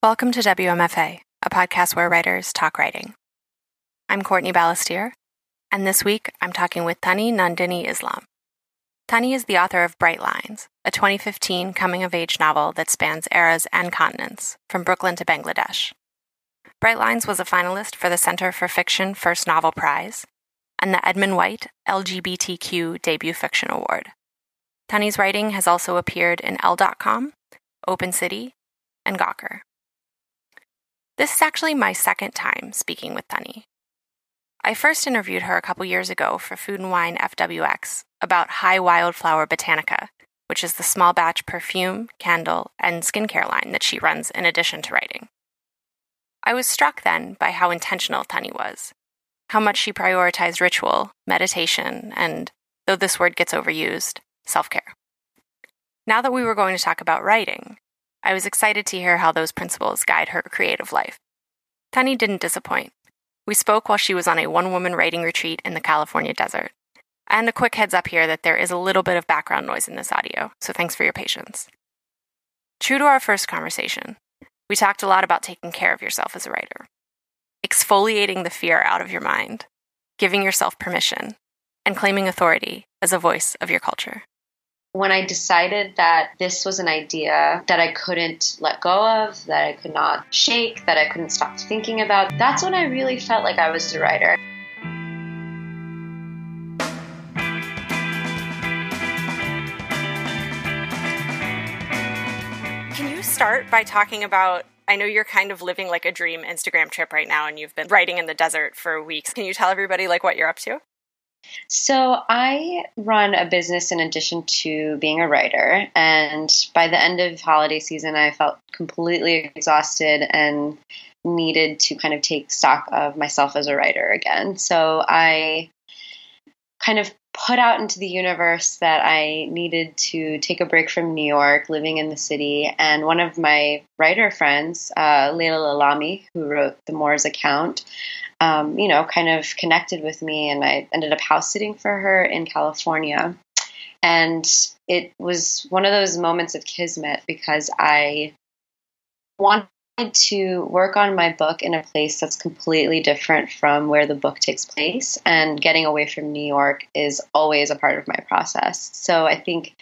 Welcome to WMFA, a podcast where writers talk writing. I'm Courtney Balestier, and this week I'm talking with Tanwi Nandini Islam. Tanwi is the author of Bright Lines, a 2015 coming of age novel that spans eras and continents, from Brooklyn to Bangladesh. Bright Lines was a finalist for the Center for Fiction First Novel Prize and the Edmund White LGBTQ Debut Fiction Award. Tanwi's writing has also appeared in Elle.com, Open City, and Gawker. This is actually my second time speaking with Tanwi. I first interviewed her a couple years ago for Food and Wine FWX about Hi Wildflower Botanica, which is the small batch perfume, candle, and skincare line that she runs in addition to writing. I was struck then by how intentional Tanwi was, how much she prioritized ritual, meditation, and, though this word gets overused, self care. Now that we were going to talk about writing, I was excited to hear how those principles guide her creative life. Tanwi didn't disappoint. We spoke while she was on a one woman writing retreat in the California desert. And a quick heads up here that there is a little bit of background noise in this audio, so thanks for your patience. True to our first conversation, we talked a lot about taking care of yourself as a writer, exfoliating the fear out of your mind, giving yourself permission, and claiming authority as a voice of your culture when I decided that this was an idea that I couldn't let go of, that I could not shake, that I couldn't stop thinking about, that's when I really felt like I was the writer. Can you start by talking about? I know you're kind of living like a dream Instagram trip right now and you've been writing in the desert for weeks. Can you tell everybody like what you're up to? So I run a business in addition to being a writer, and by the end of holiday season, I felt completely exhausted and needed to kind of take stock of myself as a writer again. So I kind of put out into the universe that I needed to take a break from New York, living in the city. And one of my writer friends, uh, Leila Lalami, who wrote The Moor's Account, um, you know, kind of connected with me, and I ended up house sitting for her in California. And it was one of those moments of kismet because I wanted to work on my book in a place that's completely different from where the book takes place. And getting away from New York is always a part of my process. So I think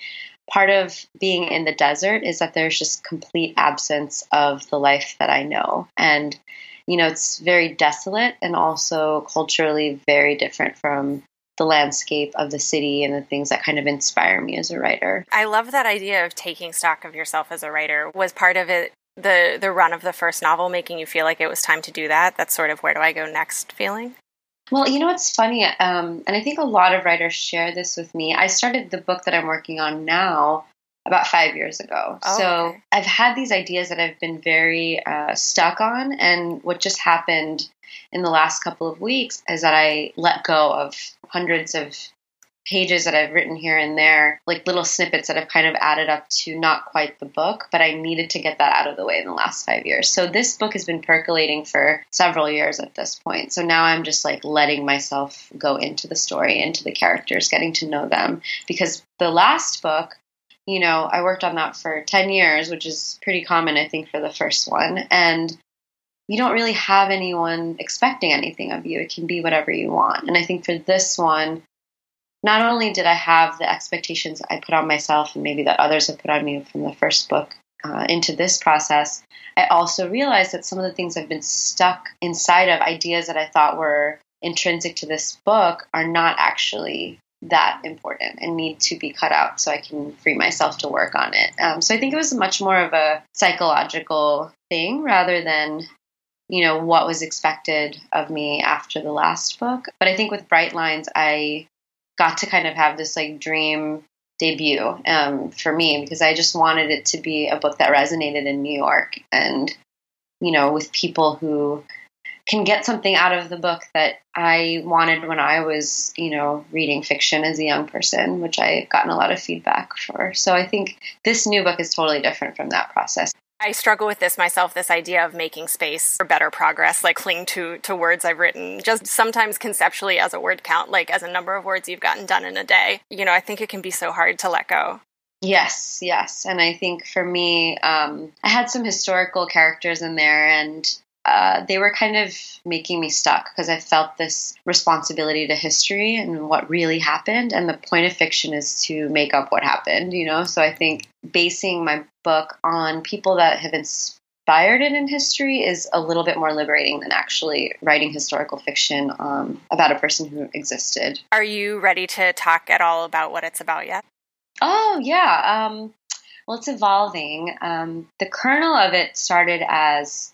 part of being in the desert is that there's just complete absence of the life that I know. And you know, it's very desolate and also culturally very different from the landscape of the city and the things that kind of inspire me as a writer. I love that idea of taking stock of yourself as a writer. Was part of it the the run of the first novel making you feel like it was time to do that? That's sort of where do I go next feeling? Well, you know what's funny, um, and I think a lot of writers share this with me. I started the book that I'm working on now about five years ago. Oh, so okay. I've had these ideas that I've been very uh, stuck on. And what just happened in the last couple of weeks is that I let go of hundreds of pages that I've written here and there, like little snippets that have kind of added up to not quite the book, but I needed to get that out of the way in the last five years. So this book has been percolating for several years at this point. So now I'm just like letting myself go into the story, into the characters, getting to know them. Because the last book, you know, I worked on that for 10 years, which is pretty common, I think, for the first one. And you don't really have anyone expecting anything of you. It can be whatever you want. And I think for this one, not only did I have the expectations I put on myself and maybe that others have put on me from the first book uh, into this process, I also realized that some of the things I've been stuck inside of, ideas that I thought were intrinsic to this book, are not actually that important and need to be cut out so I can free myself to work on it. Um, so I think it was much more of a psychological thing rather than, you know, what was expected of me after the last book. But I think with Bright Lines, I got to kind of have this like dream debut um, for me because I just wanted it to be a book that resonated in New York and, you know, with people who can get something out of the book that I wanted when I was, you know, reading fiction as a young person, which I have gotten a lot of feedback for. So I think this new book is totally different from that process. I struggle with this myself, this idea of making space for better progress, like cling to to words I've written, just sometimes conceptually as a word count, like as a number of words you've gotten done in a day. You know, I think it can be so hard to let go. Yes, yes. And I think for me, um, I had some historical characters in there, and uh, they were kind of making me stuck because I felt this responsibility to history and what really happened. And the point of fiction is to make up what happened, you know? So I think basing my book on people that have inspired it in history is a little bit more liberating than actually writing historical fiction um, about a person who existed. Are you ready to talk at all about what it's about yet? Oh, yeah. Um, well, it's evolving. Um, the kernel of it started as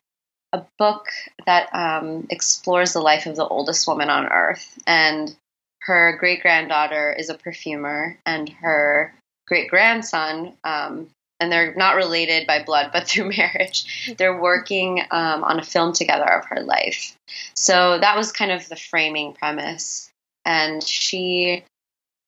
a book that um, explores the life of the oldest woman on earth. And her great granddaughter is a perfumer, and her great grandson, um, and they're not related by blood, but through marriage, they're working um, on a film together of her life. So that was kind of the framing premise. And she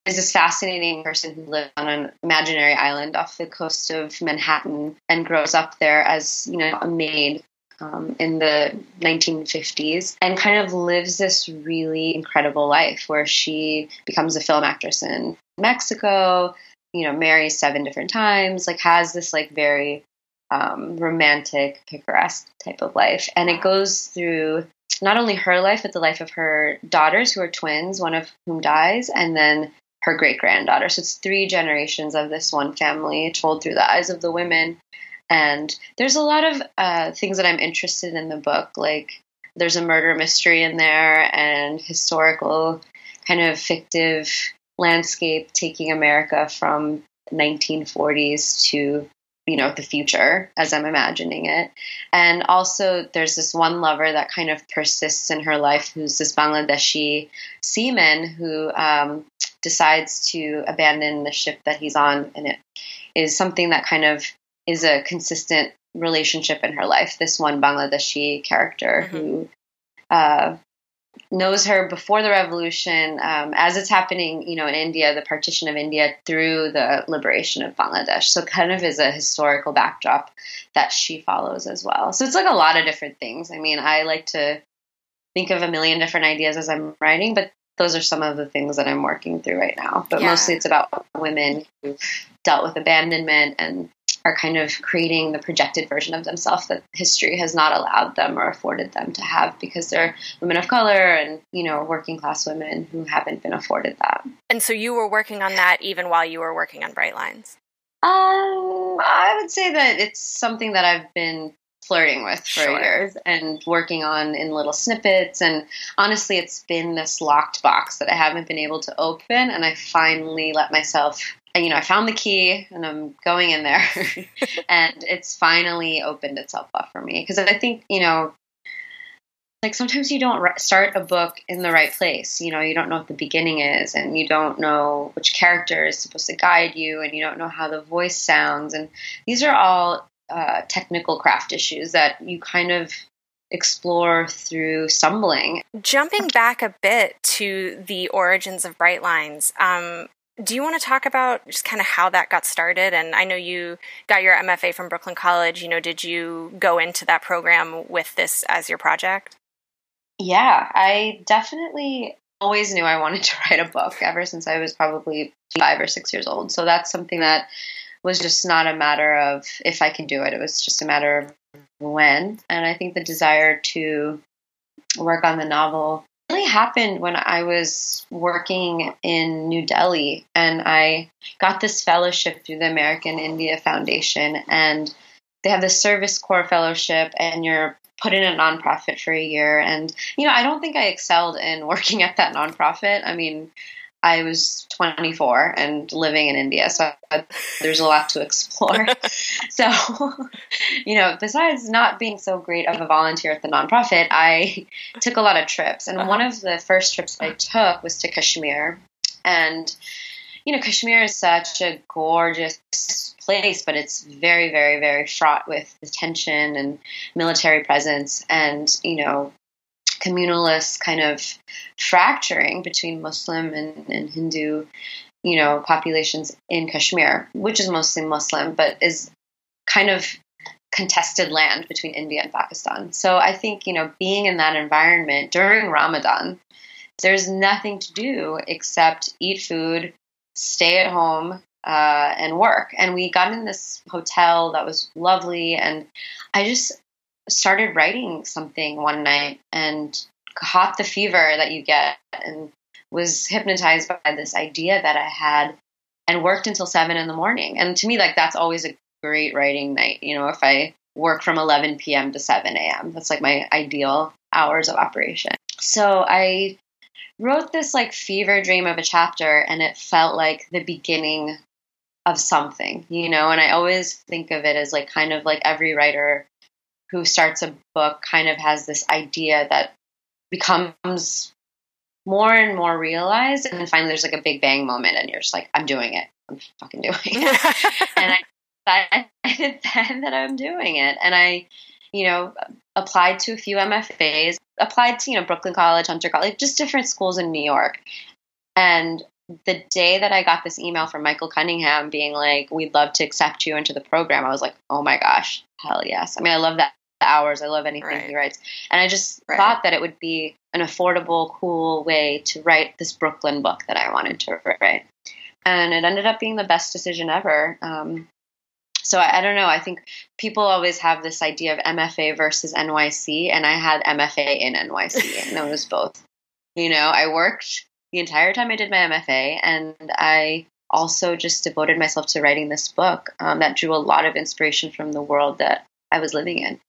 is this fascinating person who lives on an imaginary island off the coast of Manhattan and grows up there as, you know, a maid um, in the 1950s and kind of lives this really incredible life where she becomes a film actress in Mexico, you know, marries seven different times, like has this like very um, romantic, picaresque type of life. And it goes through not only her life, but the life of her daughters, who are twins, one of whom dies, and then her great granddaughter. So it's three generations of this one family told through the eyes of the women and there's a lot of uh, things that I'm interested in the book. Like there's a murder mystery in there and historical kind of fictive landscape taking America from 1940s to you know the future as i'm imagining it and also there's this one lover that kind of persists in her life who's this bangladeshi seaman who um, decides to abandon the ship that he's on and it is something that kind of is a consistent relationship in her life. This one Bangladeshi character mm-hmm. who uh, knows her before the revolution, um, as it's happening, you know, in India, the partition of India through the liberation of Bangladesh. So, kind of is a historical backdrop that she follows as well. So, it's like a lot of different things. I mean, I like to think of a million different ideas as I'm writing, but those are some of the things that I'm working through right now. But yeah. mostly it's about women who've dealt with abandonment and are kind of creating the projected version of themselves that history has not allowed them or afforded them to have because they're women of color and you know working class women who haven't been afforded that. And so you were working on that even while you were working on Bright Lines. Um, I would say that it's something that I've been flirting with for sure. years and working on in little snippets. And honestly, it's been this locked box that I haven't been able to open. And I finally let myself, you know, I found the key and I'm going in there. and it's finally opened itself up for me. Because I think, you know, like sometimes you don't start a book in the right place. You know, you don't know what the beginning is, and you don't know which character is supposed to guide you, and you don't know how the voice sounds. And these are all uh, technical craft issues that you kind of explore through stumbling. Jumping back a bit to the origins of Bright Lines, um, do you want to talk about just kind of how that got started? And I know you got your MFA from Brooklyn College. You know, did you go into that program with this as your project? Yeah, I definitely always knew I wanted to write a book ever since I was probably five or six years old. So that's something that was just not a matter of if I can do it. It was just a matter of when. And I think the desire to work on the novel really happened when I was working in New Delhi and I got this fellowship through the American India Foundation and they have the Service Corps fellowship and you're put in a nonprofit for a year and you know I don't think I excelled in working at that nonprofit. I mean, I was 24 and living in India, so there's a lot to explore. so, you know, besides not being so great of a volunteer at the nonprofit, I took a lot of trips. And uh-huh. one of the first trips I took was to Kashmir. And, you know, Kashmir is such a gorgeous place, but it's very, very, very fraught with tension and military presence. And, you know, communalist kind of fracturing between Muslim and, and Hindu, you know, populations in Kashmir, which is mostly Muslim, but is kind of contested land between India and Pakistan. So I think, you know, being in that environment during Ramadan, there's nothing to do except eat food, stay at home, uh, and work. And we got in this hotel that was lovely. And I just started writing something one night and caught the fever that you get and was hypnotized by this idea that I had and worked until seven in the morning. And to me, like that's always a great writing night. You know, if I work from 11 p.m. to 7 a.m., that's like my ideal hours of operation. So I wrote this like fever dream of a chapter, and it felt like the beginning of something, you know. And I always think of it as like kind of like every writer who starts a book kind of has this idea that becomes more and more realized and then finally there's like a big bang moment and you're just like i'm doing it. I'm fucking doing it. And i decided then that i'm doing it. And i you know applied to a few mfas applied to you know brooklyn college hunter college just different schools in new york. And the day that i got this email from michael cunningham being like we'd love to accept you into the program i was like oh my gosh hell yes i mean i love that hours. I love anything right. he writes. And I just right. thought that it would be an affordable, cool way to write this Brooklyn book that I wanted to write. And it ended up being the best decision ever. Um, so I, I, don't know. I think people always have this idea of MFA versus NYC, and I had MFA in NYC, and it was both. You know, I worked the entire time I did my MFA, and I also just devoted myself to writing this book um, that drew a lot of inspiration from the world that I was living in.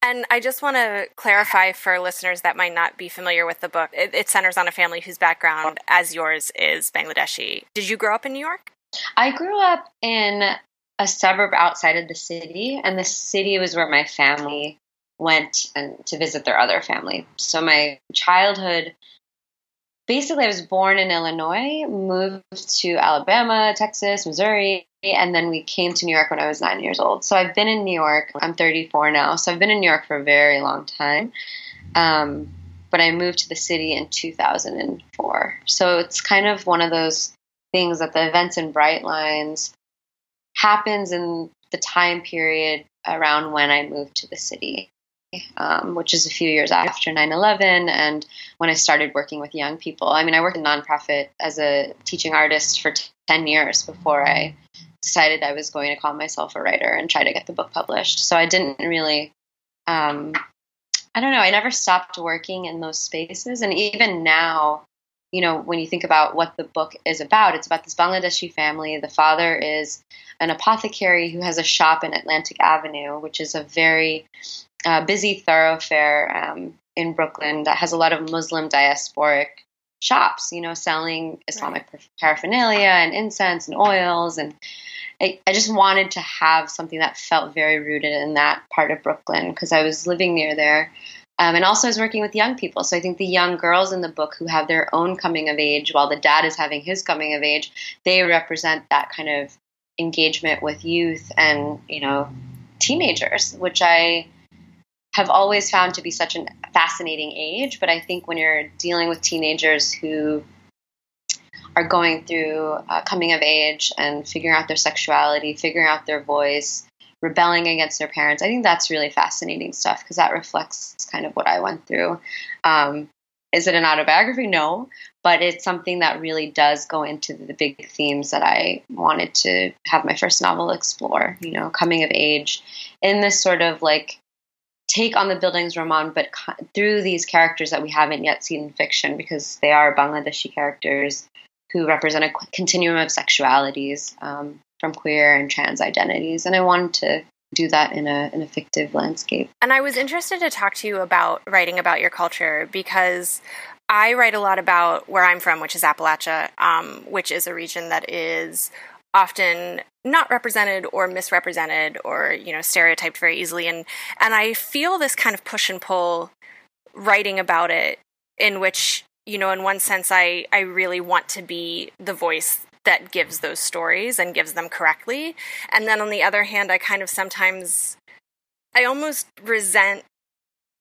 And I just want to clarify for listeners that might not be familiar with the book. It, it, centers on a family whose background, as yours, is Bangladeshi. Did you grow up in New York? I grew up in a suburb outside of the city, and the city was where my family went and to visit their other family. So my childhood basically I was born in Illinois, moved to Alabama, Texas, Missouri, and then we came to New York when I was nine years old. So I've been in New York. I'm 34 now, so I've been in New York for a very long time. Um, but I moved to the city in 2004. So it's kind of one of those things that the events in Bright Lines happens in the time period around when I moved to the city um, which is a few years after 9 11 and when I started working with young people. I mean, I worked in nonprofit as a teaching artist for t- 10 years before I decided I was going to call myself a writer and try to get the book published. So I didn't really, um, I don't know, I never stopped working in those spaces. And even now, you know, when you think about what the book is about, it's about this Bangladeshi family. The father is an apothecary who has a shop in Atlantic Avenue, which is a very uh, busy thoroughfare um, in Brooklyn that has a lot of Muslim diasporic shops, you know, selling Islamic right. paraphernalia and incense and oils. And I, I, just wanted to have something that felt very rooted in that part of Brooklyn because I was living near there. Um, and also, I was working with young people. So I think the young girls in the book who have their own coming of age while the dad is having his coming of age, they represent that kind of engagement with youth and, you know, teenagers, which I have always found to be such a fascinating age. But I think when you're dealing with teenagers who are going through uh, coming of age and figuring out their sexuality, figuring out their voice, rebelling against their parents, I think that's really fascinating stuff because that reflects kind of what I went through. Um, is it an autobiography? No, but it's something that really does go into the big themes that I wanted to have my first novel explore. You know, coming of age in this sort of like take on the Bildungsroman, but through these characters that we haven't yet seen in fiction because they are Bangladeshi characters who represent a continuum of sexualities um, from queer and trans identities. And I wanted to do that in a in a fictive landscape. And I was interested to talk to you about writing about your culture because I write a lot about where I'm from, which is Appalachia, um, which is a region that is often not represented or misrepresented or you know stereotyped very easily and and I feel this kind of push and pull writing about it in which you know in one sense I I really want to be the voice that gives those stories and gives them correctly and then on the other hand I kind of sometimes I almost resent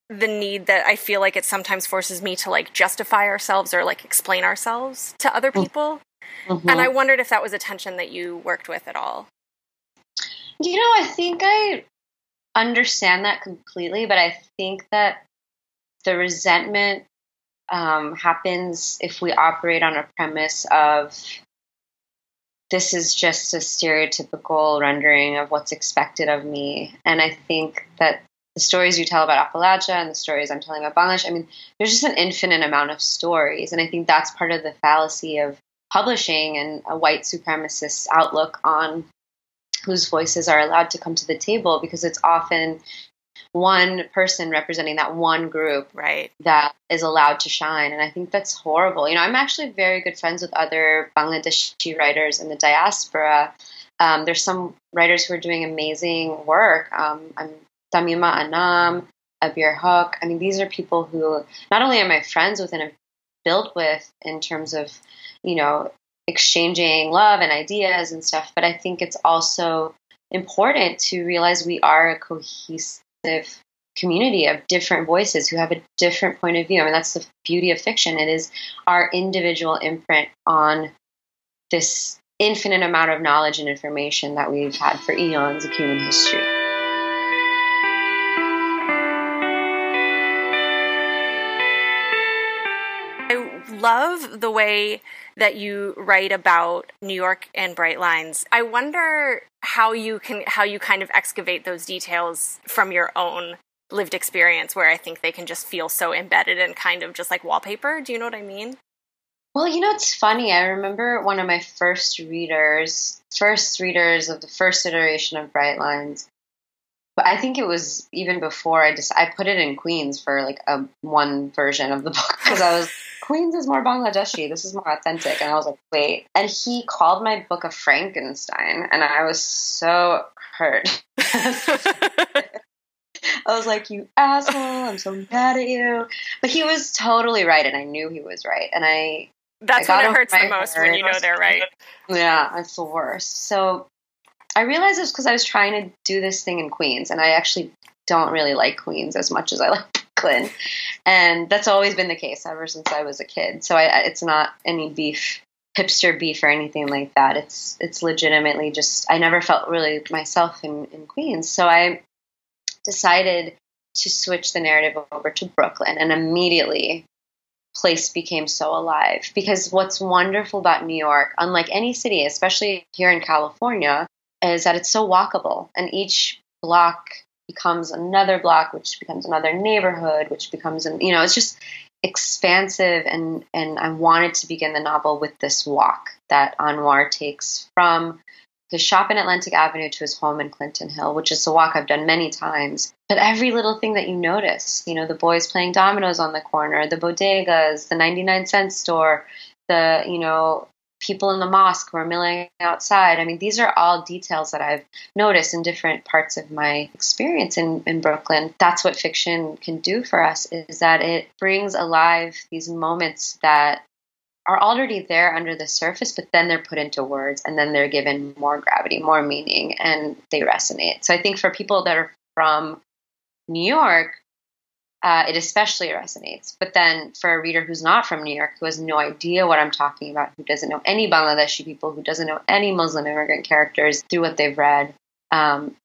the need that I feel like it sometimes forces me to like justify ourselves or like explain ourselves to other mm. people. Mm-hmm. And I wondered if that was a tension that you worked with at all. You know, I think I understand that completely, but I think that the resentment um, happens if we operate on a premise of this is just a stereotypical rendering of what's expected of me. And I think that the stories you tell about Appalachia and the stories I'm telling about Bangladesh, I mean, there's just an infinite amount of stories. And I think that's part of the fallacy of publishing and a white supremacist outlook on whose voices are allowed to come to the table because it's often one person representing that one group right. that is allowed to shine. And i think that's horrible. You know i'm actually very good friends with other bangladeshi writers in the diaspora. Um, there's some writers who are doing amazing work. Um, i'm Tahmima Anam Abeer Hoque i mean these are people who not only am i friends with and have built with in terms of you know exchanging love and ideas and stuff but i think it's also important to realize we are a cohesive community of different voices who have a different point of view. I mean, that's the beauty of fiction. It is our individual imprint on this infinite amount of knowledge and information that we've had for eons of human history. Love the way that you write about New York and Bright Lines. I wonder how you can how you kind of excavate those details from your own lived experience where I think they can just feel so embedded and kind of just like wallpaper. Do you know what I mean? Well, you know, it's funny. I remember one of my first readers, first readers of the first iteration of Bright Lines. But I think it was even before I just I put it in Queens for like a one version of the book because I was Queens is more Bangladeshi. This is more authentic. And I was like, wait. And he called my book a Frankenstein. And I was so hurt. I was like, you asshole. I'm so mad at you. But he was totally right. And I knew he was right. And I. That's I when it hurts the most when you know they're right. Yeah, it's the worst. So I realized it's because I was trying to do this thing in Queens. And I actually don't really like Queens as much as I like Brooklyn, and that's always been the case ever since I was a kid. So I, it's not any beef, hipster beef or anything like that. It's it's legitimately just I never felt really myself in, in Queens, so I decided to switch the narrative over to Brooklyn, and immediately place became so alive because what's wonderful about New York, unlike any city, especially here in California, is that it's so walkable and each block becomes another block, which becomes another neighborhood, which becomes an you know, it's just expansive and and I wanted to begin the novel with this walk that Anwar takes from his shop in Atlantic Avenue to his home in Clinton Hill, which is a walk I've done many times. But every little thing that you notice, you know, the boys playing dominoes on the corner, the bodegas, the 99 cent store, the, you know, people in the mosque who are milling outside. I mean, these are all details that I've noticed in different parts of my experience in, in Brooklyn. That's what fiction can do for us is that it brings alive these moments that are already there under the surface, but then they're put into words and then they're given more gravity, more meaning, and they resonate. So I think for people that are from New York, uh, it especially resonates. But then for a reader who's not from New York, who has no idea what I'm talking about, who doesn't know any Bangladeshi people, who doesn't know any Muslim immigrant characters through what they've read, um,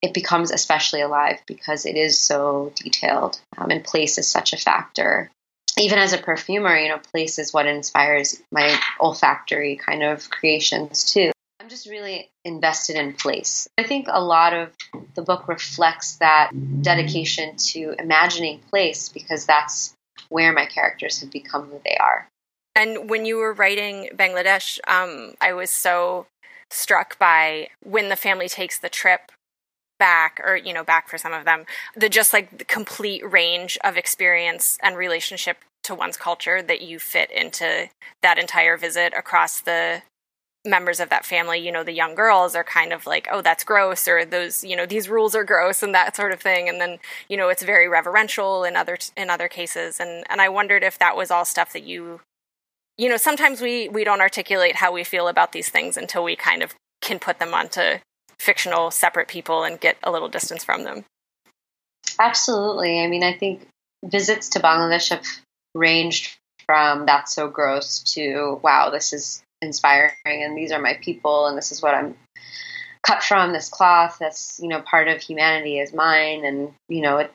it becomes especially alive because it is so detailed um, and place is such a factor. Even as a perfumer, you know, place is what inspires my olfactory kind of creations too. I'm just really invested in place. I think a lot of the book reflects that dedication to imagining place because that's where my characters have become who they are. And when you were writing Bangladesh, um, I was so struck by when the family takes the trip back or you know back for some of them the just like the complete range of experience and relationship to one's culture that you fit into that entire visit across the members of that family, you know, the young girls are kind of like, oh, that's gross, or those, you know, these rules are gross, and that sort of thing. And then, you know, it's very reverential in other in other cases. And and I wondered if that was all stuff that you, you know, sometimes we we don't articulate how we feel about these things until we kind of can put them onto fictional separate people and get a little distance from them. Absolutely. I mean, I think visits to Bangladesh have ranged from that's so gross to wow, this is inspiring and these are my people and this is what I'm cut from this cloth that's you know part of humanity is mine and you know it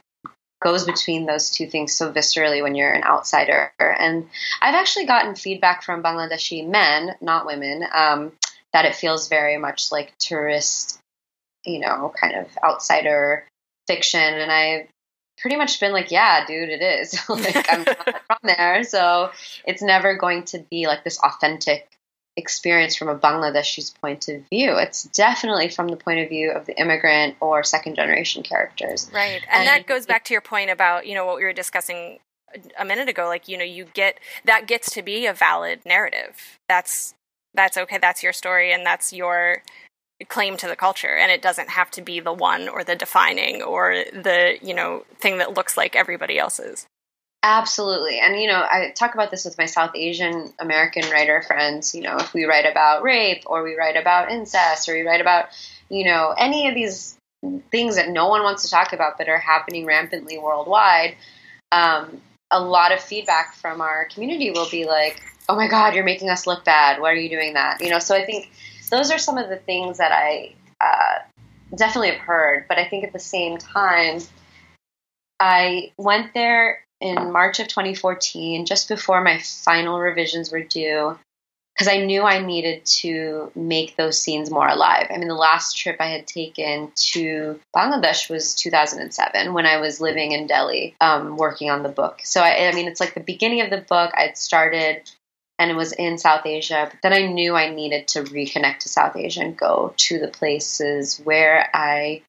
goes between those two things so viscerally when you're an outsider and I've actually gotten feedback from Bangladeshi men not women um, that it feels very much like tourist, you know, kind of outsider fiction. And I've pretty much been like, yeah, dude, it is. like, I'm not from there. So it's never going to be like this authentic experience from a Bangladeshi's point of view. It's definitely from the point of view of the immigrant or second generation characters. Right. And, and that goes back to your point about, you know, what we were discussing a minute ago like, you know, you get that gets to be a valid narrative. That's that's okay, that's your story and that's your claim to the culture and it doesn't have to be the one or the defining or the, you know, thing that looks like everybody else's. Absolutely. And, you know, I talk about this with my South Asian American writer friends. You know, if we write about rape or we write about incest or we write about, you know, any of these things that no one wants to talk about but are happening rampantly worldwide, um, a lot of feedback from our community will be like, oh my God, you're making us look bad. Why are you doing that? You know, so I think those are some of the things that I uh, definitely have heard. But I think at the same time, I went there in March of 2014, just before my final revisions were due, because I knew I needed to make those scenes more alive. I mean, the last trip I had taken to Bangladesh was 2007 when I was living in Delhi um, working on the book. So, I, I mean, it's like the beginning of the book. I'd started and it was in South Asia. But then I knew I needed to reconnect to South Asia and go to the places where I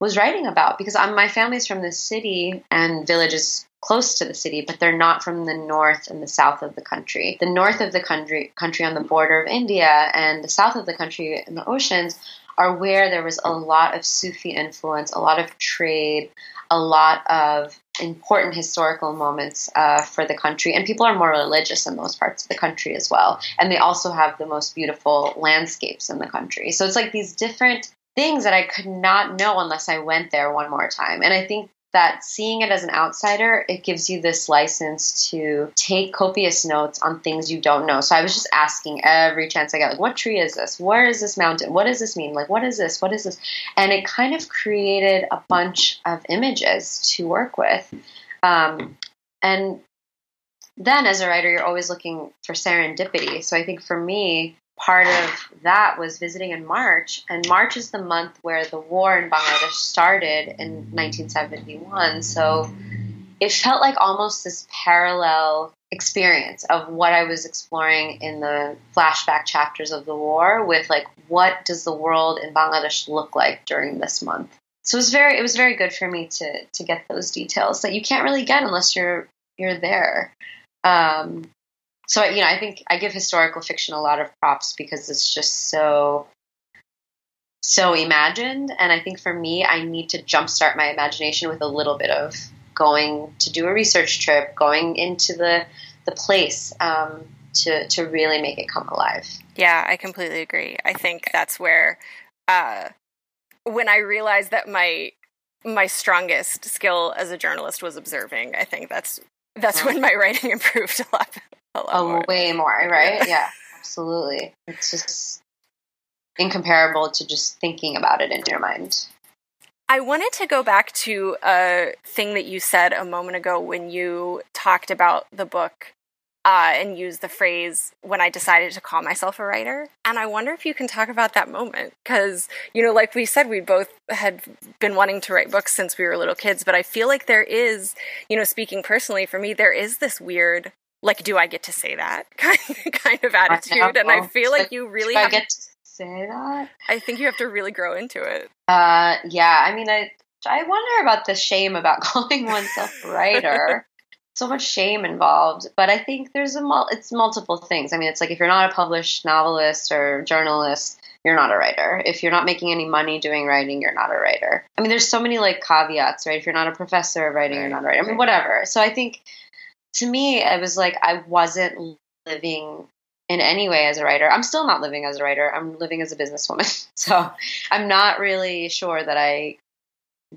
was writing about because my family's from the city and villages close to the city, but they're not from the north and the south of the country. The north of the country, country on the border of India, and the south of the country in the oceans are where there was a lot of Sufi influence, a lot of trade, a lot of important historical moments uh, for the country. And people are more religious in those parts of the country as well. And they also have the most beautiful landscapes in the country. So it's like these different things that I could not know unless I went there one more time. And I think that seeing it as an outsider, it gives you this license to take copious notes on things you don't know. So I was just asking every chance I got, like, what tree is this? Where is this mountain? What does this mean? Like, what is this? What is this? And it kind of created a bunch of images to work with. Um, and then as a writer, you're always looking for serendipity. So I think for me, part of that was visiting in March. And March is the month where the war in Bangladesh started in 1971. So it felt like almost this parallel experience of what I was exploring in the flashback chapters of the war with like what does the world in Bangladesh look like during this month. So it was very it was very good for me to to get those details that you can't really get unless you're you're there. Um, so you know i think i give historical fiction a lot of props because it's just so so imagined. And i think for me i need to jumpstart my imagination with a little bit of going to do a research trip going into the the place um, to to really make it come alive. Yeah i completely agree. I think that's where uh, when i realized that my my strongest skill as a journalist was observing i think that's that's when my writing improved a lot oh, more. way more, right? yeah, absolutely. It's just incomparable to just thinking about it in your mind. I wanted to go back to a thing that you said a moment ago when you talked about the book uh, and used the phrase when I decided to call myself a writer. And I wonder if you can talk about that moment. Because, you know, like we said, we both had been wanting to write books since we were little kids. But I feel like there is, you know, speaking personally for me, there is this weird like do I get to say that kind of attitude? I and I feel like, you really have, I get to say that. I think you have to really grow into it. Uh, yeah. I mean, I I wonder about the shame about calling oneself a writer. so much shame involved, but I think there's a mul- it's multiple things. I mean, it's like if you're not a published novelist or journalist, you're not a writer. If you're not making any money doing writing, you're not a writer. I mean, there's so many like caveats, right? If you're not a professor of writing, you're not a writer. I mean, whatever. So I think to me, it was like I wasn't living in any way as a writer. I'm still not living as a writer. I'm living as a businesswoman. So I'm not really sure that I,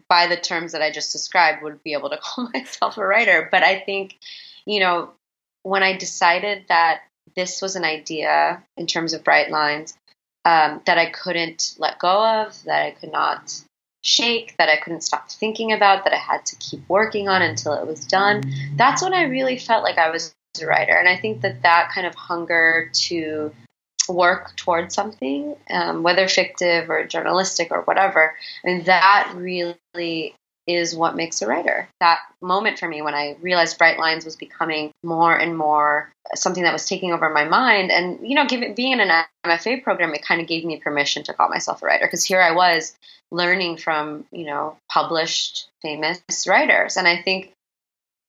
by the terms that I just described, would be able to call myself a writer. But I think, you know, when I decided that this was an idea in terms of bright lines um, that I couldn't let go of, that I could not shake that I couldn't stop thinking about, that I had to keep working on until it was done. That's when I really felt like I was a writer. And I think that that kind of hunger to work towards something, um, whether fictive or journalistic or whatever. I mean, that really is what makes a writer. That moment for me when I realized Bright Lines was becoming more and more something that was taking over my mind. And, you know, being in an MFA program, it kind of gave me permission to call myself a writer because here I was learning from, you know, published famous writers. And I think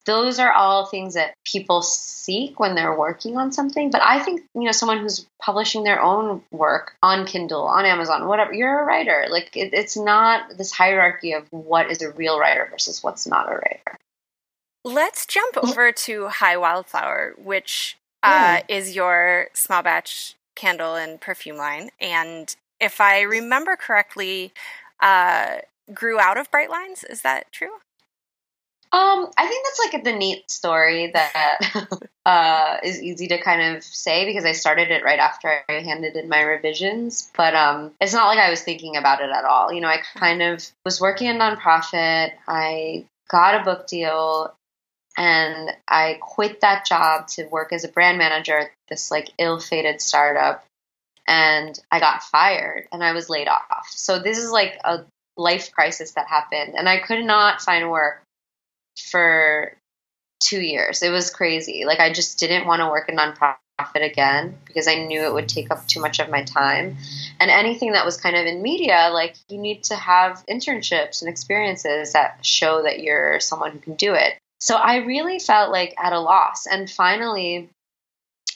those are all things that people seek when they're working on something. But I think, you know, someone who's publishing their own work on Kindle, on Amazon, whatever, you're a writer. Like, it, it's not this hierarchy of what is a real writer versus what's not a writer. Let's jump over to Hi Wildflower, which uh, mm. is your small batch candle and perfume line. And if I remember correctly, uh, grew out of Bright Lines. Is that true? Um, I think that's like the neat story that uh, is easy to kind of say because I started it right after I handed in my revisions. But um, it's not like I was thinking about it at all. You know, I kind of was working a nonprofit. I got a book deal and I quit that job to work as a brand manager at this like ill-fated startup and I got fired and I was laid off. So this is like a life crisis that happened and I could not find work for two years. It was crazy. Like I just didn't want to work in nonprofit again because I knew it would take up too much of my time. And anything that was kind of in media, like you need to have internships and experiences that show that you're someone who can do it. So I really felt like at a loss. And finally,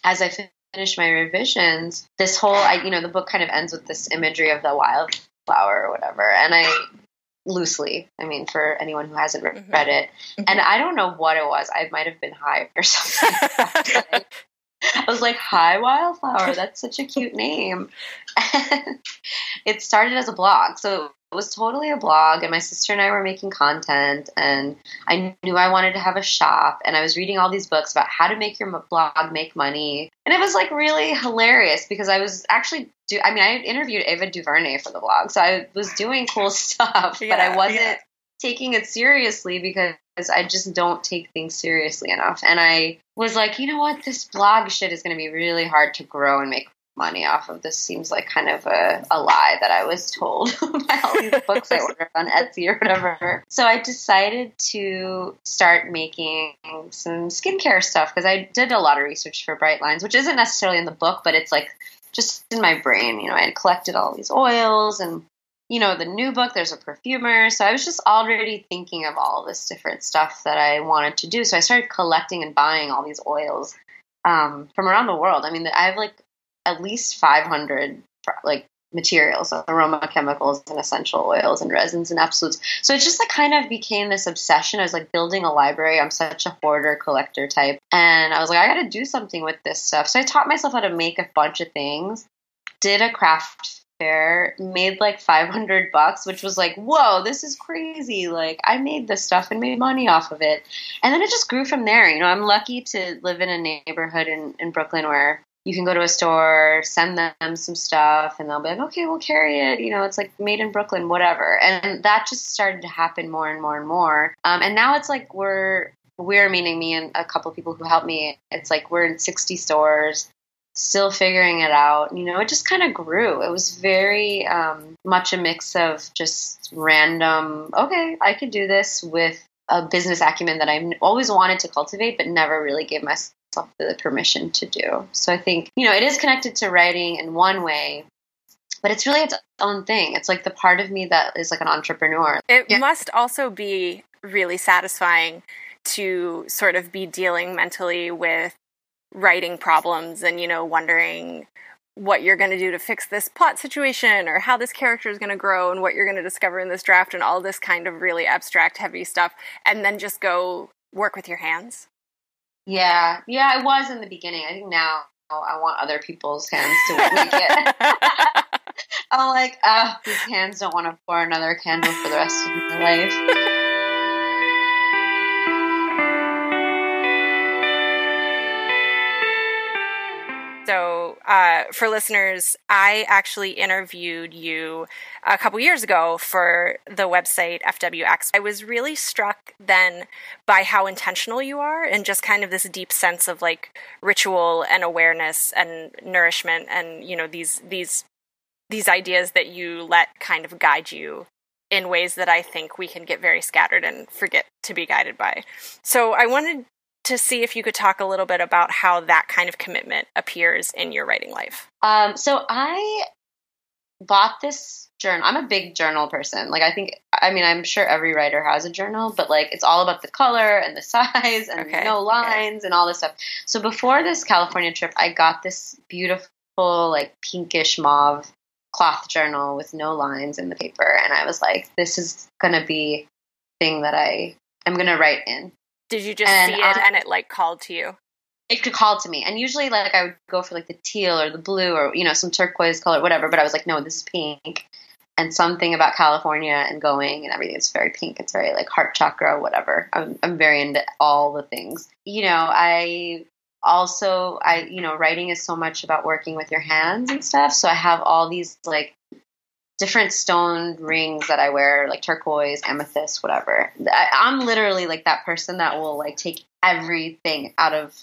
as I finished my revisions, this whole, I, you know, the book kind of ends with this imagery of the wildflower or whatever. And I loosely. I mean, for anyone who hasn't mm-hmm. read it. Mm-hmm. And I don't know what it was. I might have been high or something. I was like, Hi, Wildflower. That's such a cute name. And it started as a blog. So it was totally a blog, and my sister and I were making content. And I knew I wanted to have a shop. And I was reading all these books about how to make your blog make money. And it was like really hilarious because I was actually do. I mean, I interviewed Ava DuVernay for the blog, so I was doing cool stuff, yeah, but I wasn't yeah. taking it seriously because I just don't take things seriously enough. And I was like, you know what, this blog shit is going to be really hard to grow and make money off of. This seems like kind of a, a lie that I was told by all these books I ordered on Etsy or whatever. So I decided to start making some skincare stuff because I did a lot of research for Bright Lines, which isn't necessarily in the book, but it's like just in my brain. You know, I had collected all these oils and you know, the new book, there's a perfumer. So I was just already thinking of all this different stuff that I wanted to do. So I started collecting and buying all these oils um, from around the world. I mean, I have like at least 500 like materials, aroma chemicals and essential oils and resins and absolutes. So it just like kind of became this obsession. I was like building a library. I'm such a hoarder collector type. And I was like, I got to do something with this stuff. So I taught myself how to make a bunch of things, did a craft fair, made like 500 bucks, which was like, whoa, this is crazy. Like I made this stuff and made money off of it. And then it just grew from there. You know, I'm lucky to live in a neighborhood in, in Brooklyn where you can go to a store, send them some stuff, and they'll be like, okay, we'll carry it. You know, it's like made in Brooklyn, whatever. And that just started to happen more and more and more. Um, and now it's like we're, we're meaning me and a couple people who helped me. It's like we're in 60 stores, still figuring it out. You know, it just kind of grew. It was very um, much a mix of just random, okay, I could do this with a business acumen that I've always wanted to cultivate, but never really gave myself the permission to do. So I think, you know, it is connected to writing in one way, but it's really its own thing. It's like the part of me that is like an entrepreneur. It yeah. must also be really satisfying to sort of be dealing mentally with writing problems and, you know, wondering what you're going to do to fix this plot situation or how this character is going to grow and what you're going to discover in this draft and all this kind of really abstract, heavy stuff, and then just go work with your hands. Yeah, yeah, I was in the beginning. I think now I want other people's hands to make it. I'm like, ah, these hands don't want to pour another candle for the rest of my life. So, uh, for listeners, I actually interviewed you a couple years ago for the website FWX. I was really struck then by how intentional you are and just kind of this deep sense of like ritual and awareness and nourishment and you know these these these ideas that you let kind of guide you in ways that I think we can get very scattered and forget to be guided by. So I wanted to see if you could talk a little bit about how that kind of commitment appears in your writing life. Um, so I bought this journal. I'm a big journal person. Like I think, I mean, I'm sure every writer has a journal, but like it's all about the color and the size and okay. no lines okay. and all this stuff. So before this California trip, I got this beautiful like pinkish mauve cloth journal with no lines in the paper, and I was like, this is gonna be thing that I am gonna write in. Did you just and, see it and it like called to you? It could call to me, and usually like I would go for like the teal or the blue or you know some turquoise color, whatever. But I was like, no, this is pink, and something about California and going and everything. It's very pink. It's very like heart chakra, whatever. I'm I'm very into all the things. You know, I also I you know writing is so much about working with your hands and stuff. So I have all these like different stone rings that I wear, like turquoise, amethyst, whatever. I, I'm literally like that person that will like take everything out of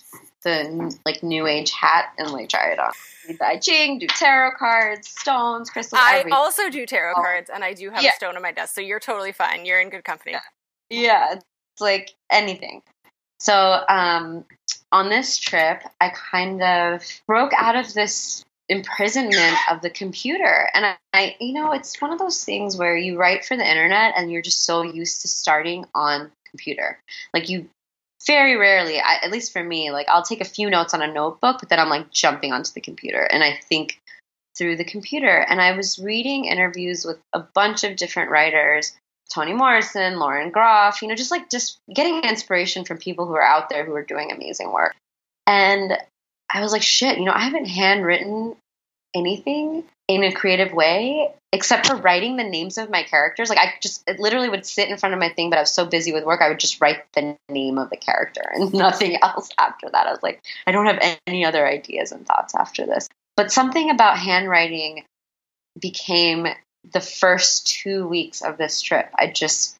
the like new age hat and like try it on. Do I Ching, do tarot cards, stones, crystals. I everything. also do tarot oh. cards, and I do have yeah. a stone on my desk, so you're totally fine. You're in good company. Yeah, yeah it's like anything. So um, on this trip, I kind of broke out of this imprisonment of the computer. And I, I, you know, it's one of those things where you write for the internet and you're just so used to starting on computer. Like you very rarely, I, at least for me, like I'll take a few notes on a notebook, but then I'm like jumping onto the computer and I think through the computer. And I was reading interviews with a bunch of different writers. Toni Morrison, Lauren Groff, you know, just like just getting inspiration from people who are out there who are doing amazing work. And I was like, shit, you know, I haven't handwritten anything in a creative way except for writing the names of my characters. Like I just literally would sit in front of my thing, but I was so busy with work, I would just write the name of the character and nothing else after that. I was like, I don't have any other ideas and thoughts after this. But something about handwriting became the first two weeks of this trip. I just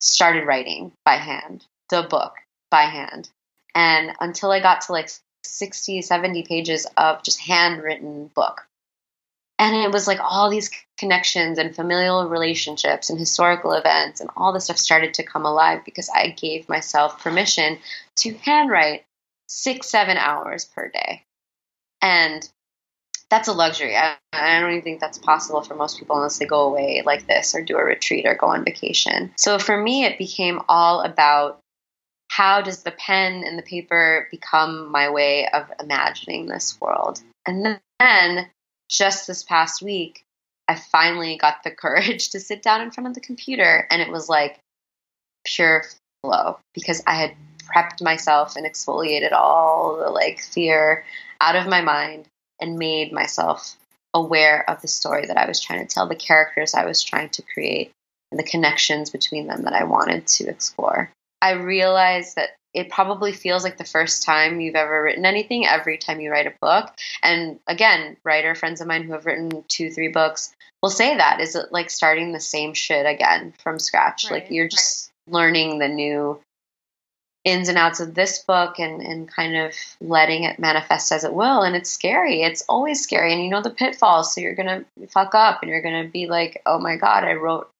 started writing by hand, the book by hand. And until I got to like 60, 70 pages of just handwritten book. And it was like all these connections and familial relationships and historical events and all this stuff started to come alive because I gave myself permission to handwrite six, seven hours per day. And that's a luxury. I, I, don't even think that's possible for most people unless they go away like this or do a retreat or go on vacation. So for me, it became all about how does the pen and the paper become my way of imagining this world? And then just this past week, I finally got the courage to sit down in front of the computer and it was like pure flow because I had prepped myself and exfoliated all the like fear out of my mind and made myself aware of the story that I was trying to tell, the characters I was trying to create, and the connections between them that I wanted to explore. I realized that it probably feels like the first time you've ever written anything every time you write a book. And again, writer friends of mine who have written two, three books will say that. Is it like starting the same shit again from scratch? Right, like you're just learning the new ins and outs of this book and, and kind of letting it manifest as it will. And it's scary. It's always scary. And you know the pitfalls. So you're going to fuck up and you're going to be like, oh my God, I wrote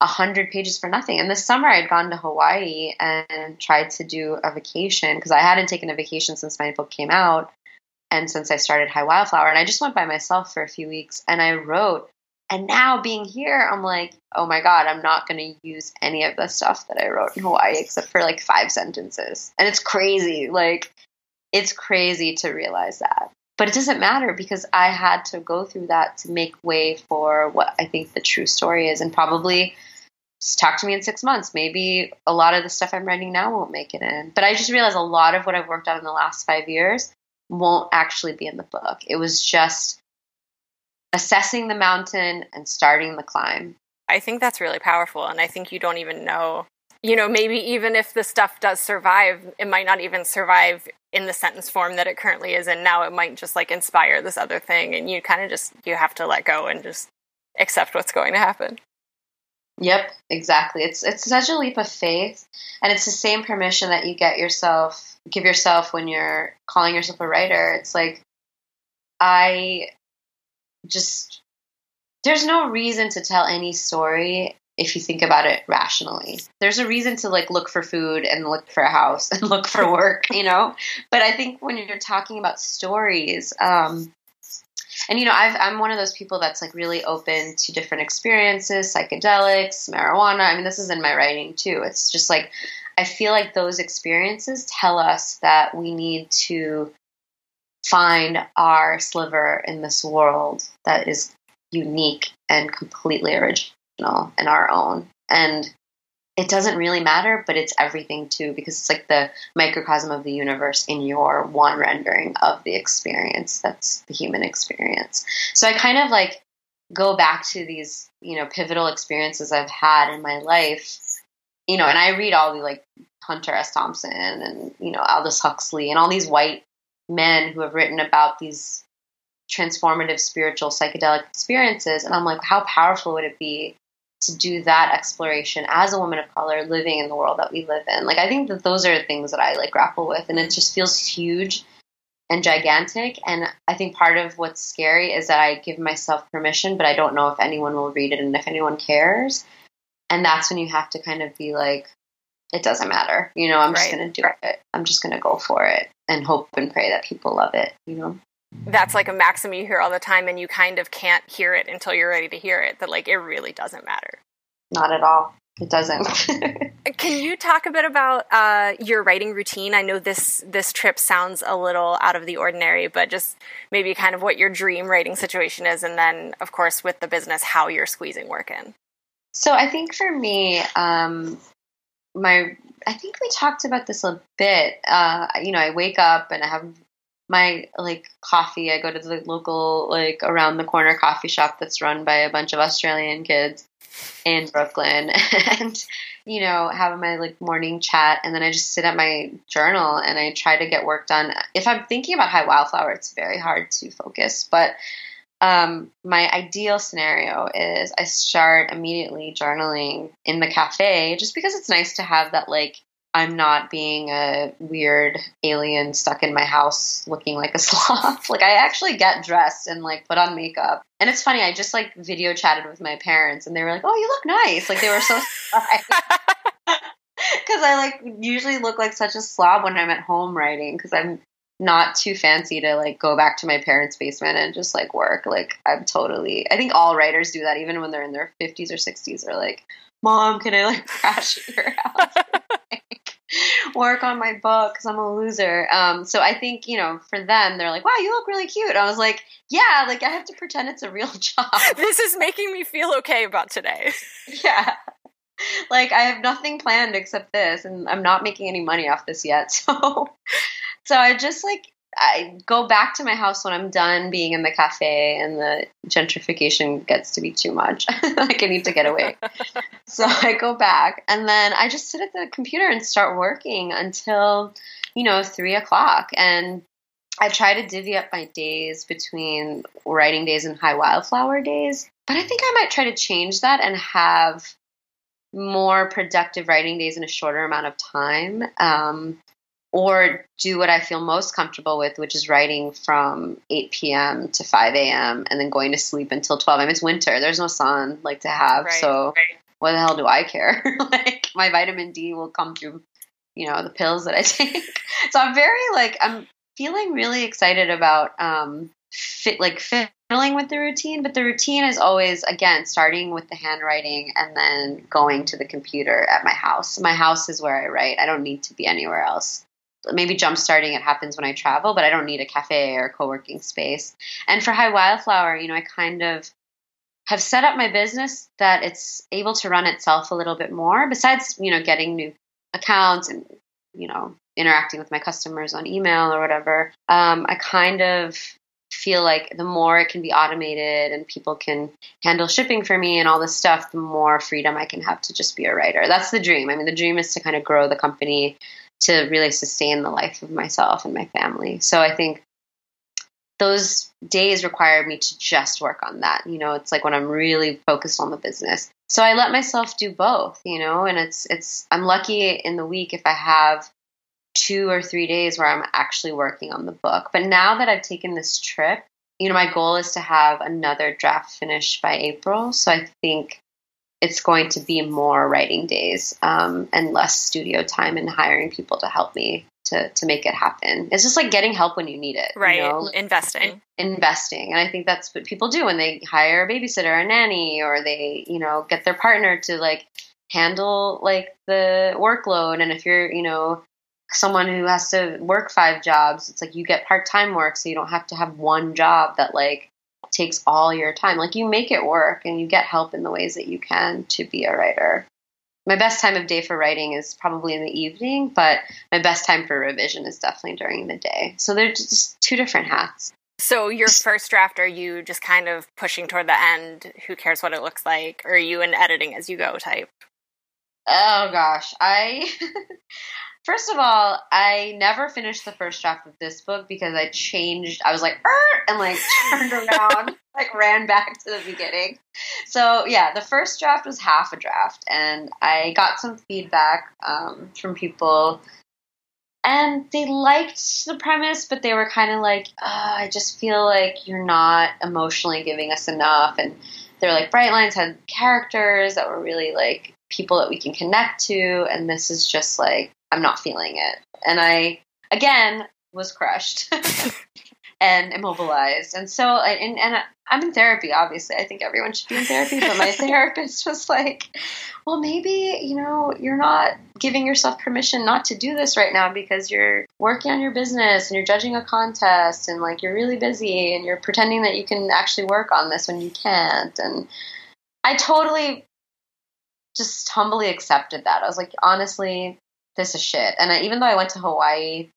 a hundred pages for nothing. And this summer I'd gone to Hawaii and tried to do a vacation because I hadn't taken a vacation since my book came out and since I started Hi Wildflower. And I just went by myself for a few weeks and I wrote. And now being here, I'm like, oh my God, I'm not going to use any of the stuff that I wrote in Hawaii except for like five sentences. And it's crazy. Like, it's crazy to realize that. But it doesn't matter because I had to go through that to make way for what I think the true story is. And probably talk to me in six months. Maybe a lot of the stuff I'm writing now won't make it in. But I just realized a lot of what I've worked on in the last five years won't actually be in the book. It was just assessing the mountain and starting the climb. I think that's really powerful. And I think you don't even know you know, maybe even if the stuff does survive, it might not even survive in the sentence form that it currently is in now. It might just like inspire this other thing, and you kind of just you have to let go and just accept what's going to happen. Yep, exactly. It's it's such a leap of faith, and it's the same permission that you get yourself give yourself when you're calling yourself a writer. It's like I just there's no reason to tell any story if you think about it rationally. There's a reason to like look for food and look for a house and look for work, you know? But I think when you're talking about stories, um, and you know, i am one of those people that's like really open to different experiences, psychedelics, marijuana. I mean, this is in my writing too. It's just like I feel like those experiences tell us that we need to find our sliver in this world that is unique and completely original and our own. And it doesn't really matter, but it's everything too, because it's like the microcosm of the universe in your one rendering of the experience that's the human experience. So I kind of like go back to these, you know, pivotal experiences I've had in my life, you know, and I read all the like Hunter S. Thompson and, you know, Aldous Huxley and all these white men who have written about these transformative spiritual psychedelic experiences. And I'm like, how powerful would it be to do that exploration as a woman of color living in the world that we live in. Like I think that those are things that I like grapple with and it just feels huge and gigantic and I think part of what's scary is that I give myself permission but I don't know if anyone will read it and if anyone cares. And that's when you have to kind of be like it doesn't matter. You know, I'm just going to do it. I'm just going to go for it and hope and pray that people love it, you know that's like a maxim you hear all the time and you kind of can't hear it until you're ready to hear it that like it really doesn't matter. Not at all. It doesn't. Can you talk a bit about uh, your writing routine? I know this this trip sounds a little out of the ordinary but just maybe kind of what your dream writing situation is and then of course with the business how you're squeezing work in. So i think for me um, my I think we talked about this a bit. Uh, you know, I wake up and I have my like coffee. I go to the local like around the corner coffee shop that's run by a bunch of Australian kids in Brooklyn and you know have my like morning chat and then I just sit at my journal and I try to get work done. If I'm thinking about Hi Wildflower, it's very hard to focus, but um, my ideal scenario is I start immediately journaling in the cafe just because it's nice to have that like I'm not being a weird alien stuck in my house looking like a sloth. like I actually get dressed and like put on makeup. And it's funny, I just like video chatted with my parents and they were like, "Oh, you look nice." Like they were so surprised. Cuz I like usually look like such a slob when I'm at home writing cuz I'm not too fancy to like go back to my parents' basement and just like work. Like I'm totally I think all writers do that even when they're in their 50s or 60s are like, "Mom, can I like crash at your house?" work on my book because I'm a loser. Um, so I think, you know, for them, they're like, wow, you look really cute. I was like, yeah, like I have to pretend it's a real job. This is making me feel okay about today. yeah. Like I have nothing planned except this and I'm not making any money off this yet. So so I just like I go back to my house when I'm done being in the cafe and the gentrification gets to be too much. like I need to get away. so I go back and then I just sit at the computer and start working until, you know, three o'clock. And I try to divvy up my days between writing days and Hi Wildflower days. But I think I might try to change that and have more productive writing days in a shorter amount of time. Um, or do what I feel most comfortable with, which is writing from 8 p.m. to 5 a.m. and then going to sleep until 12. I mean, it's winter. There's no sun like to have. Right, so right. what the hell do I care? like my vitamin D will come through, you know, the pills that I take. so I'm very like, I'm feeling really excited about, um, fit, like fiddling with the routine, but the routine is always, again, starting with the handwriting and then going to the computer at my house. My house is where I write. I don't need to be anywhere else maybe jump starting it happens when I travel, but I don't need a cafe or co-working space. And for Hi Wildflower, you know, I kind of have set up my business that it's able to run itself a little bit more besides, you know, getting new accounts and, you know, interacting with my customers on email or whatever. Um, I kind of feel like the more it can be automated and people can handle shipping for me and all this stuff, the more freedom I can have to just be a writer. That's the dream. I mean, the dream is to kind of grow the company to really sustain the life of myself and my family. So I think those days require me to just work on that. You know, it's like when I'm really focused on the business. So I let myself do both, you know, and it's it's I'm lucky in the week if I have two or three days where I'm actually working on the book. But now that I've taken this trip, you know, my goal is to have another draft finished by April. So I think it's going to be more writing days um, and less studio time and hiring people to help me to to make it happen. It's just like getting help when you need it, right? You know? Investing, investing, and I think that's what people do when they hire a babysitter, a nanny, or they you know get their partner to like handle like the workload. And if you're you know someone who has to work five jobs, it's like you get part time work, so you don't have to have one job that like takes all your time. Like you make it work and you get help in the ways that you can to be a writer. My best time of day for writing is probably in the evening, but my best time for revision is definitely during the day. So they're just two different hats. So your first draft, are you just kind of pushing toward the end? Who cares what it looks like? Or are you an editing as you go type? Oh gosh, I First of all, I never finished the first draft of this book because I changed. I was like, er, and like turned around, like ran back to the beginning. So yeah, the first draft was half a draft, and I got some feedback um, from people, and they liked the premise, but they were kind of like, oh, I just feel like you're not emotionally giving us enough, and they're like, Bright Lines had characters that were really like people that we can connect to, and this is just like I'm not feeling it. And I, again, was crushed and immobilized. And so, and, and I'm in therapy, obviously. I think everyone should be in therapy. But my therapist was like, well, maybe, you know, you're not giving yourself permission not to do this right now because you're working on your business and you're judging a contest and like you're really busy and you're pretending that you can actually work on this when you can't. And I totally just humbly accepted that. I was like, honestly, this is shit. And I, even though I went to Hawaii,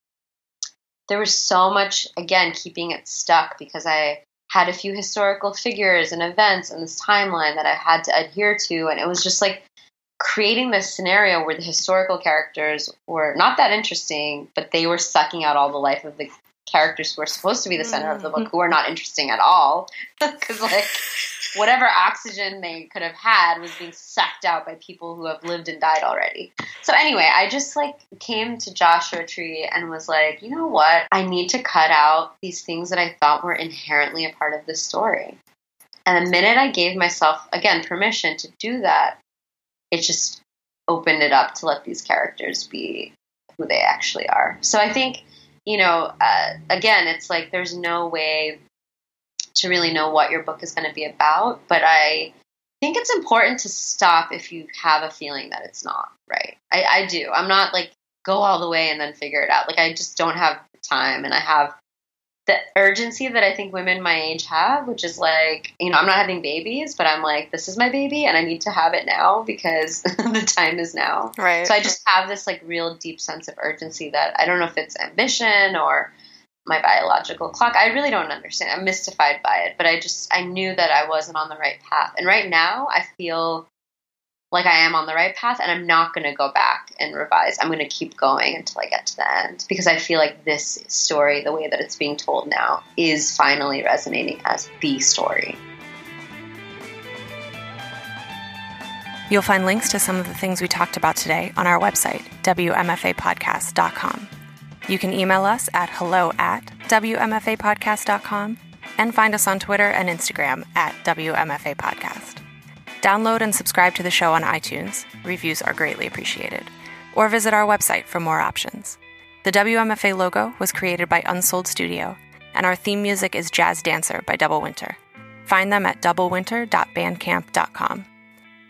there was so much, again, keeping it stuck because I had a few historical figures and events and this timeline that I had to adhere to. And it was just like creating this scenario where the historical characters were not that interesting, but they were sucking out all the life of the characters who are supposed to be the center of the book mm-hmm. who are not interesting at all. Because, like, whatever oxygen they could have had was being sucked out by people who have lived and died already. So anyway, I just like came to Joshua Tree and was like, you know what? I need to cut out these things that I thought were inherently a part of the story. And the minute I gave myself again permission to do that, it just opened it up to let these characters be who they actually are. So I think, you know, uh, again, it's like there's no way to really know what your book is going to be about. But I think it's important to stop if you have a feeling that it's not right. I, I do. I'm not like go all the way and then figure it out. Like I just don't have time, and I have the urgency that I think women my age have, which is like, you know, I'm not having babies, but I'm like, this is my baby and I need to have it now because the time is now. Right. So I just have this like real deep sense of urgency that I don't know if it's ambition or my biological clock. I really don't understand. I'm mystified by it, but I just I knew that I wasn't on the right path. And right now, I feel like I am on the right path and I'm not going to go back and revise. I'm going to keep going until I get to the end because I feel like this story, the way that it's being told now, is finally resonating as the story. You'll find links to some of the things we talked about today on our website, WMFApodcast.com. You can email us at hello at WMFApodcast.com and find us on Twitter and Instagram at WMFA Podcast. Download and subscribe to the show on iTunes. Reviews are greatly appreciated. Or visit our website for more options. The WMFA logo was created by Unsold Studio, and our theme music is Jazz Dancer by Double Winter. Find them at doublewinter.bandcamp.com.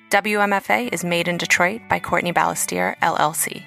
WMFA is made in Detroit by Courtney Balestier, LLC.